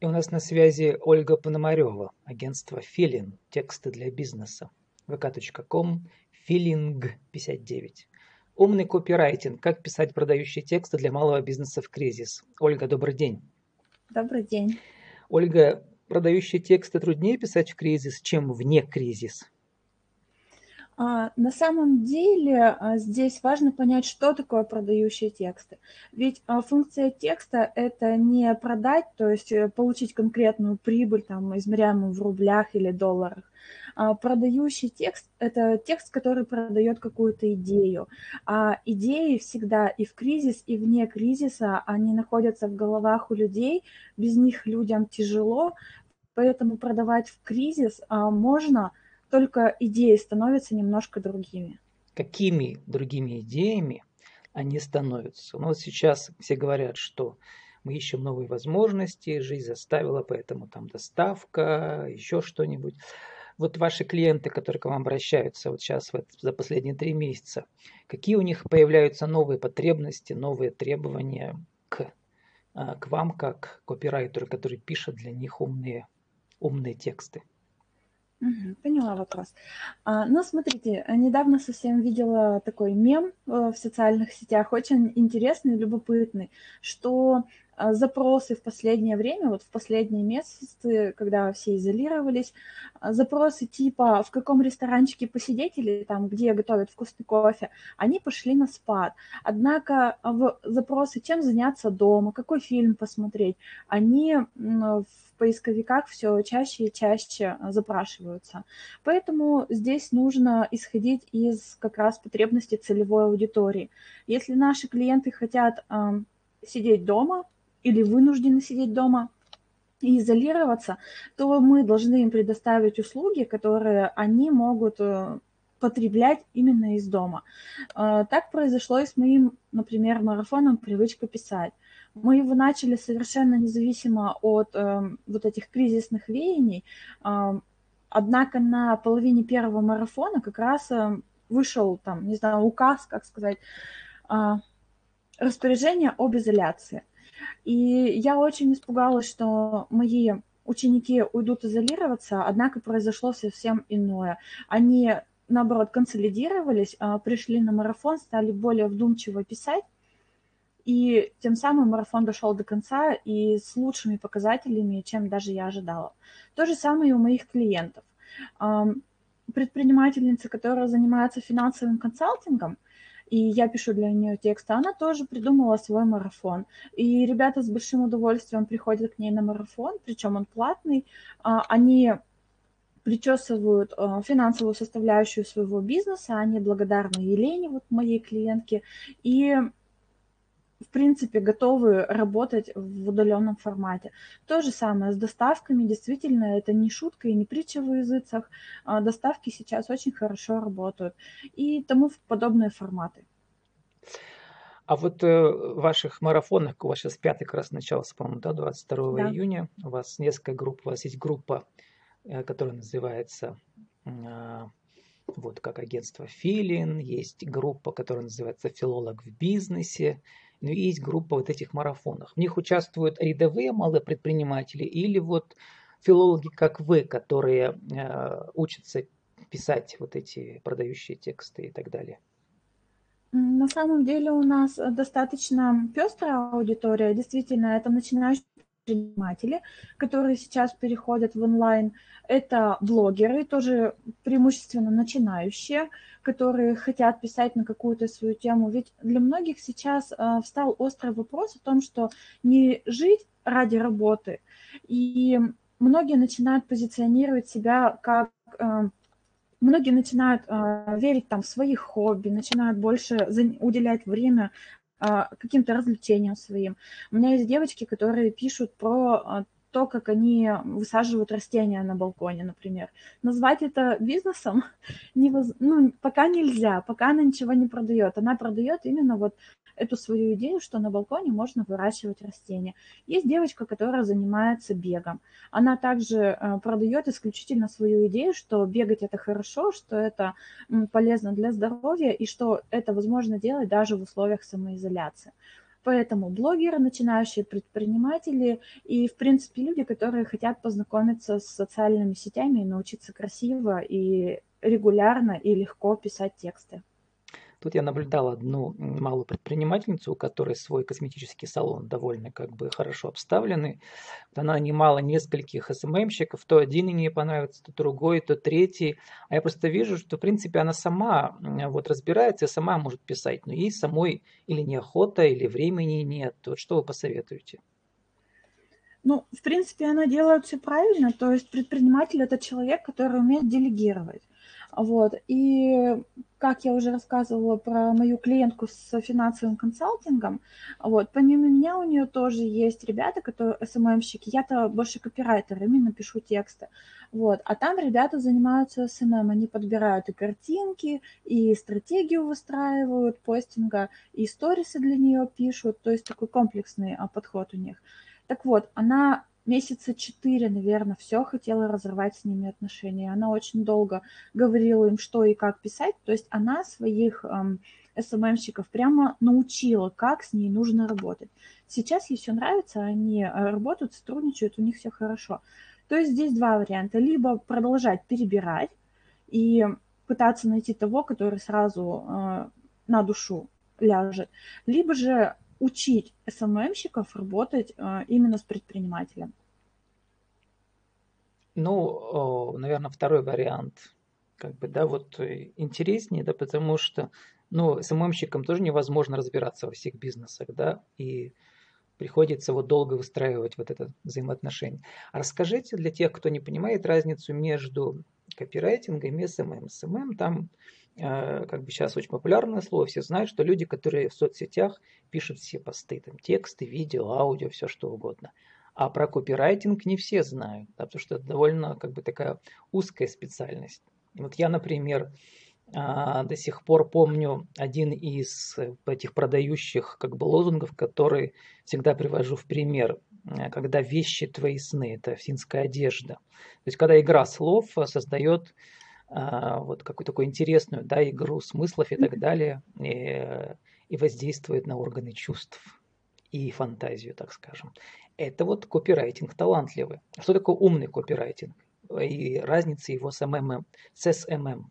И у нас на связи Ольга Пономарева, агентство Филин, тексты для бизнеса. vk.com, feeling59. Умный копирайтинг. Как писать продающие тексты для малого бизнеса в кризис. Ольга, добрый день. Добрый день. Ольга, продающие тексты труднее писать в кризис, чем вне кризис? А, на самом деле а, здесь важно понять, что такое продающие тексты. Ведь а, функция текста – это не продать, то есть э, получить конкретную прибыль, там, измеряемую в рублях или долларах. Продающий текст – это текст, который продает какую-то идею. А идеи всегда и в кризис, и вне кризиса, они находятся в головах у людей, без них людям тяжело, поэтому продавать в кризис можно – только идеи становятся немножко другими. Какими другими идеями они становятся? Ну вот сейчас все говорят, что мы ищем новые возможности, жизнь заставила, поэтому там доставка, еще что-нибудь. Вот ваши клиенты, которые к вам обращаются вот сейчас вот, за последние три месяца, какие у них появляются новые потребности, новые требования к, а, к вам, как копирайтеру, который пишет для них умные, умные тексты? Поняла вопрос. А, ну, смотрите, недавно совсем видела такой мем э, в социальных сетях, очень интересный, любопытный, что запросы в последнее время, вот в последние месяцы, когда все изолировались, а, запросы типа в каком ресторанчике посидеть или там, где готовят вкусный кофе, они пошли на спад. Однако в запросы, чем заняться дома, какой фильм посмотреть, они в поисковиках все чаще и чаще запрашиваются. Поэтому здесь нужно исходить из как раз потребностей целевой аудитории. Если наши клиенты хотят сидеть дома, или вынуждены сидеть дома и изолироваться, то мы должны им предоставить услуги, которые они могут э, потреблять именно из дома. Э, так произошло и с моим, например, марафоном «Привычка писать». Мы его начали совершенно независимо от э, вот этих кризисных веяний, однако на половине первого марафона как раз вышел там, не знаю, указ, как сказать, распоряжение об изоляции. И я очень испугалась, что мои ученики уйдут изолироваться, однако произошло совсем иное. Они, наоборот, консолидировались, а, пришли на марафон, стали более вдумчиво писать, и тем самым марафон дошел до конца и с лучшими показателями, чем даже я ожидала. То же самое и у моих клиентов. Предпринимательница, которая занимается финансовым консалтингом – и я пишу для нее текст, а она тоже придумала свой марафон. И ребята с большим удовольствием приходят к ней на марафон, причем он платный. А, они причесывают а, финансовую составляющую своего бизнеса, они благодарны Елене, вот моей клиентке, и в принципе, готовы работать в удаленном формате. То же самое с доставками. Действительно, это не шутка и не притча в языцах. А доставки сейчас очень хорошо работают. И тому подобные форматы. А вот э, в ваших марафонах, у вас сейчас пятый как раз начался, по-моему, да, 22 да. июня, у вас несколько групп, у вас есть группа, э, которая называется э, вот как агентство Филин, есть группа, которая называется Филолог в бизнесе, но ну, есть группа вот этих марафонов. В них участвуют рядовые малые предприниматели или вот филологи, как вы, которые э, учатся писать вот эти продающие тексты и так далее. На самом деле у нас достаточно пестрая аудитория. Действительно, это начинающие предприниматели, которые сейчас переходят в онлайн. Это блогеры, тоже преимущественно начинающие, которые хотят писать на какую-то свою тему. Ведь для многих сейчас э, встал острый вопрос о том, что не жить ради работы. И многие начинают позиционировать себя как э, многие начинают э, верить там в своих хобби, начинают больше уделять время каким-то развлечениям своим. У меня есть девочки, которые пишут про а, то, как они высаживают растения на балконе, например. Назвать это бизнесом невоз... ну, пока нельзя, пока она ничего не продает. Она продает именно вот эту свою идею, что на балконе можно выращивать растения. Есть девочка, которая занимается бегом. Она также э, продает исключительно свою идею, что бегать это хорошо, что это полезно для здоровья и что это возможно делать даже в условиях самоизоляции. Поэтому блогеры, начинающие предприниматели и, в принципе, люди, которые хотят познакомиться с социальными сетями и научиться красиво и регулярно и легко писать тексты. Тут я наблюдал одну малую предпринимательницу, у которой свой косметический салон довольно как бы хорошо обставленный. Она нанимала нескольких СММщиков, то один ей понравится, то другой, то третий. А я просто вижу, что в принципе она сама вот разбирается, сама может писать, но ей самой или неохота, или времени нет. Вот что вы посоветуете? Ну, в принципе, она делает все правильно. То есть предприниматель – это человек, который умеет делегировать. Вот. И как я уже рассказывала про мою клиентку с финансовым консалтингом, вот, помимо меня у нее тоже есть ребята, которые SMM щики, я-то больше копирайтер, именно пишу тексты, вот, а там ребята занимаются SMM, они подбирают и картинки, и стратегию выстраивают постинга, и сторисы для нее пишут, то есть такой комплексный а, подход у них. Так вот, она месяца четыре, наверное, все хотела разорвать с ними отношения. Она очень долго говорила им, что и как писать. То есть она своих эм, СММщиков прямо научила, как с ней нужно работать. Сейчас ей все нравится, они э, работают, сотрудничают, у них все хорошо. То есть здесь два варианта. Либо продолжать перебирать и пытаться найти того, который сразу э, на душу ляжет, либо же учить SMM щиков работать э, именно с предпринимателем? Ну, наверное, второй вариант, как бы, да, вот э, интереснее, да, потому что, ну, SMM щикам тоже невозможно разбираться во всех бизнесах, да, и приходится вот долго выстраивать вот это взаимоотношение. А расскажите для тех, кто не понимает разницу между копирайтингом и SMM. SMM там Э, как бы сейчас очень популярное слово, все знают, что люди, которые в соцсетях пишут все посты, там тексты, видео, аудио, все что угодно. А про копирайтинг не все знают, да, потому что это довольно как бы такая узкая специальность. Вот я, например, а, до сих пор помню один из этих продающих как бы лозунгов, который всегда привожу в пример, э, когда вещи твои сны, это финская одежда. То есть когда игра слов создает а, вот какую-то такую интересную да, игру смыслов и так далее, и, и воздействует на органы чувств и фантазию, так скажем. Это вот копирайтинг талантливый. Что такое умный копирайтинг? И разница его с МММ, с SMM.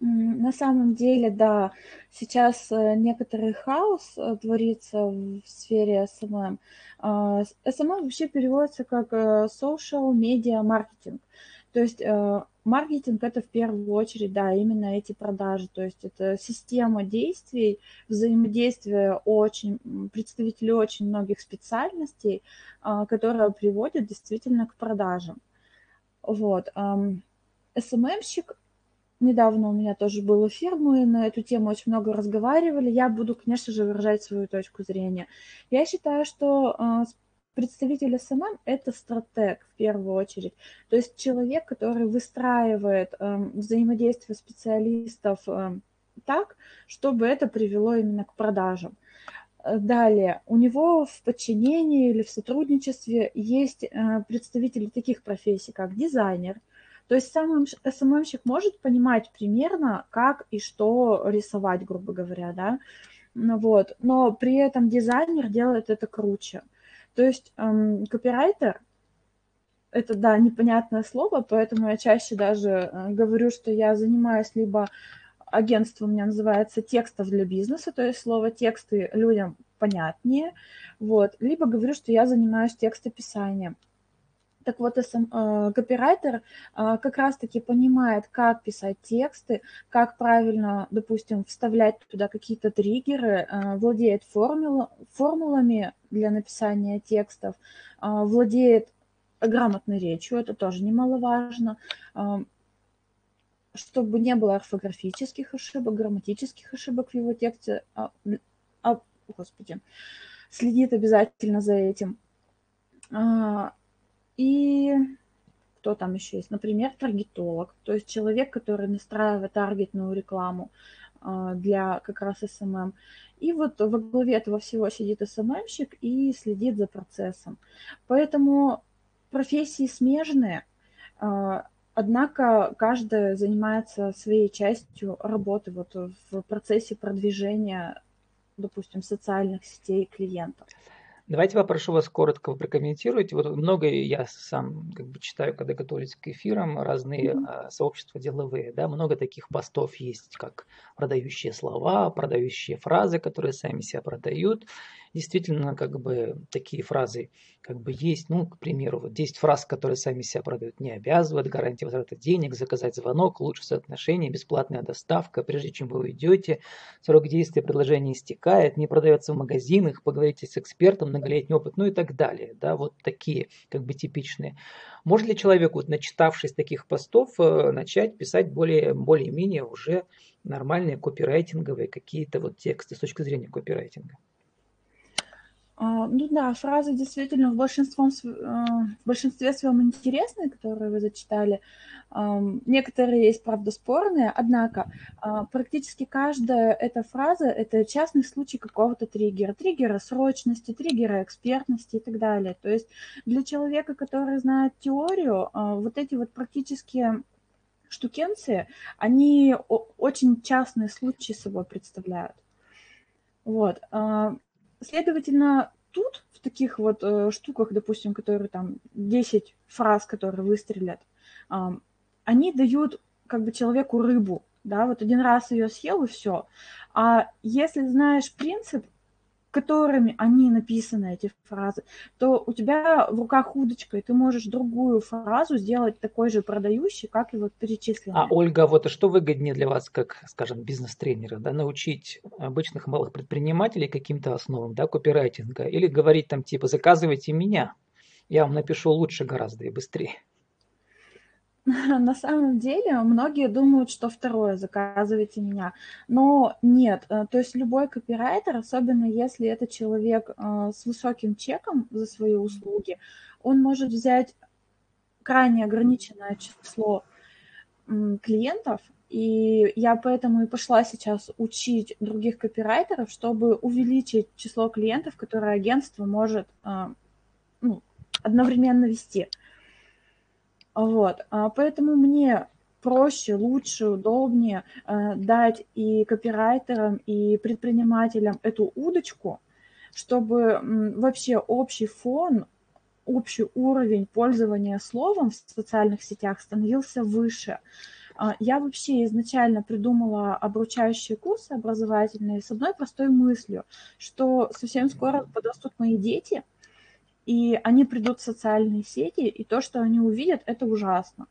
На самом деле, да, сейчас э, некоторый хаос э, творится в сфере SMM. SMM вообще переводится как э, social media marketing. То есть Маркетинг это в первую очередь, да, именно эти продажи, то есть это система действий, взаимодействие очень, представителей очень многих специальностей, а, которая приводит действительно к продажам. Вот. СММщик, недавно у меня тоже был эфир, мы на эту тему очень много разговаривали, я буду, конечно же, выражать свою точку зрения. Я считаю, что а, представитель SMM – это стратег в первую очередь. То есть человек, который выстраивает э, взаимодействие специалистов э, так, чтобы это привело именно к продажам. Далее, у него в подчинении или в сотрудничестве есть э, представители таких профессий, как дизайнер. То есть сам SMM щик может понимать примерно, как и что рисовать, грубо говоря, да, вот. но при этом дизайнер делает это круче. То есть эм, копирайтер – это, да, непонятное слово, поэтому я чаще даже э, говорю, что я занимаюсь либо агентство у меня называется текстов для бизнеса, то есть слово тексты людям понятнее, вот, либо говорю, что я занимаюсь текстописанием. Так вот, э, копирайтер э, как раз-таки понимает, как писать тексты, как правильно, допустим, вставлять туда какие-то триггеры, э, владеет формул, формулами для написания текстов, владеет грамотной речью, это тоже немаловажно, чтобы не было орфографических ошибок, грамматических ошибок в его тексте, а, а, господи, следит обязательно за этим. А, и кто там еще есть? Например, таргетолог, то есть человек, который настраивает таргетную рекламу а, для как раз SMM. И вот во главе этого всего сидит SMM щик и следит за процессом. Поэтому профессии смежные, а, однако каждая занимается своей частью работы вот в процессе продвижения допустим, социальных сетей клиентов. Давайте попрошу вас коротко прокомментировать. Вот много я сам как бы читаю, когда готовлюсь к эфирам, разные mm-hmm. сообщества деловые, да, много таких постов есть, как продающие слова, продающие фразы, которые сами себя продают действительно как бы такие фразы как бы есть, ну, к примеру, вот 10 фраз, которые сами себя продают, не обязывают, гарантия возврата денег, заказать звонок, лучше соотношение, бесплатная доставка, прежде чем вы уйдете, срок действия предложения истекает, не продается в магазинах, поговорите с экспертом, многолетний опыт, ну и так далее, да, вот такие как бы типичные. Может ли человек, вот начитавшись таких постов, э, начать писать более, более-менее уже нормальные копирайтинговые какие-то вот тексты с точки зрения копирайтинга? А, ну да, фразы действительно в, большинстве, э, в большинстве своем интересные, которые вы зачитали. Некоторые есть, правда, спорные, однако а, практически каждая эта фраза – это частный случай какого-то триггера. Триггера срочности, триггера экспертности и так далее. То есть для человека, который знает теорию, а, вот эти вот практические штукенции, они очень частные случаи собой представляют. Вот. Следовательно, тут, в таких вот э, штуках, допустим, которые там 10 фраз, которые выстрелят, э, они дают как бы человеку рыбу, да, вот один раз ее съел и все. А если знаешь принцип, которыми они написаны, эти фразы, то у тебя в руках удочка, и ты можешь другую фразу сделать такой же продающей, как и вот перечисленная. А, Ольга, вот что выгоднее для вас, как, скажем, бизнес-тренера, да, научить обычных малых предпринимателей каким-то основам, да, копирайтинга, или говорить там типа «заказывайте меня», я вам напишу лучше гораздо и быстрее. На самом деле многие думают, что второе, заказывайте меня. Но нет, э, то есть любой копирайтер, особенно если это человек э, с высоким чеком за свои услуги, он может взять крайне ограниченное число клиентов, и я поэтому и пошла сейчас учить других копирайтеров, чтобы увеличить число клиентов, которые агентство может э, ну, одновременно вести. Вот, а поэтому мне проще, лучше, удобнее э, дать и копирайтерам, и предпринимателям эту удочку, чтобы вообще общий фон, общий уровень пользования словом в социальных сетях становился выше. А, я вообще изначально придумала обучающие курсы образовательные с одной простой мыслью, что совсем скоро подрастут мои дети – и они придут в социальные сети, и то, что они увидят, это ужасно.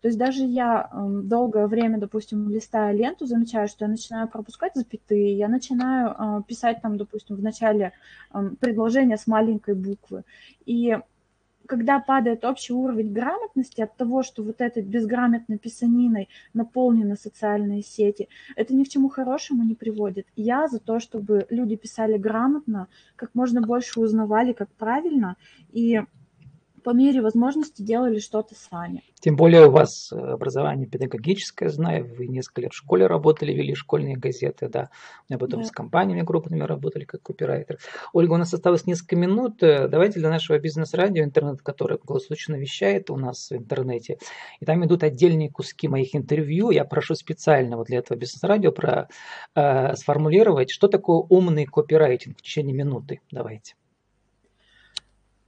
То есть даже я э, долгое время, допустим, листая ленту, замечаю, что я начинаю пропускать запятые, я начинаю э, писать там, допустим, в начале э, предложения с маленькой буквы. И когда падает общий уровень грамотности от того, что вот этой безграмотной писаниной наполнены социальные сети, это ни к чему хорошему не приводит. Я за то, чтобы люди писали грамотно, как можно больше узнавали, как правильно, и по мере возможности делали что-то сами. Тем более у вас э, образование педагогическое, знаю, вы несколько лет в школе работали, вели школьные газеты, да, а потом да. с компаниями крупными работали как копирайтер. Ольга, у нас осталось несколько минут, э, давайте для нашего бизнес-радио, интернет, который круглосуточно вещает у нас в интернете, и там идут отдельные куски моих интервью, я прошу специально вот для этого бизнес-радио про, э, сформулировать, что такое умный копирайтинг в течение минуты, давайте.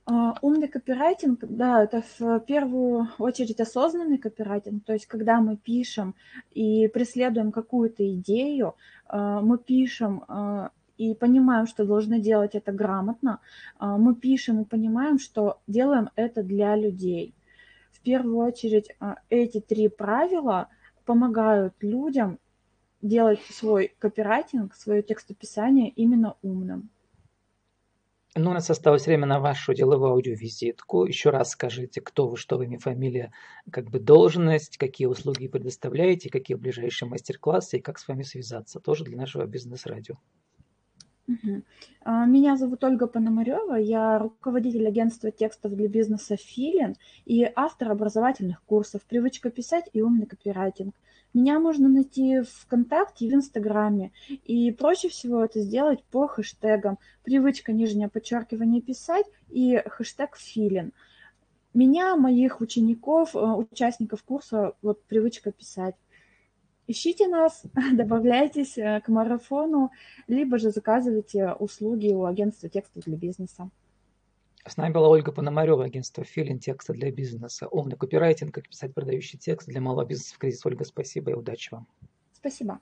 А, умный копирайтинг, да, это в первую очередь осознанный копирайтинг, то есть когда мы пишем и преследуем какую-то идею, а, мы пишем а, и понимаем, что должны делать это грамотно, мы пишем и понимаем, что делаем это для людей. В первую очередь эти три правила помогают людям делать свой копирайтинг, свое текстописание именно умным. Ну, у нас осталось время на вашу деловую аудиовизитку. Еще раз скажите, кто вы, что вы, имя, фамилия, как бы должность, какие услуги предоставляете, какие ближайшие мастер-классы и как с вами связаться. Тоже для нашего бизнес-радио. Угу. Меня зовут Ольга Пономарева, я руководитель агентства текстов для бизнеса Филин и автор образовательных курсов «Привычка писать» и «Умный копирайтинг». Меня можно найти в ВКонтакте и в Инстаграме. И проще всего это сделать по хэштегам «Привычка нижнее подчеркивание писать» и хэштег «Филин». Меня, моих учеников, э, участников курса вот «Привычка писать». ищите нас, добавляйтесь э, к марафону, либо же заказывайте услуги у агентства текста для бизнеса. С нами была Ольга Пономарева, агентство Филин, текста для бизнеса. Умный копирайтинг, как писать продающий текст для малого бизнеса в кризис. Ольга, спасибо и удачи вам. Спасибо.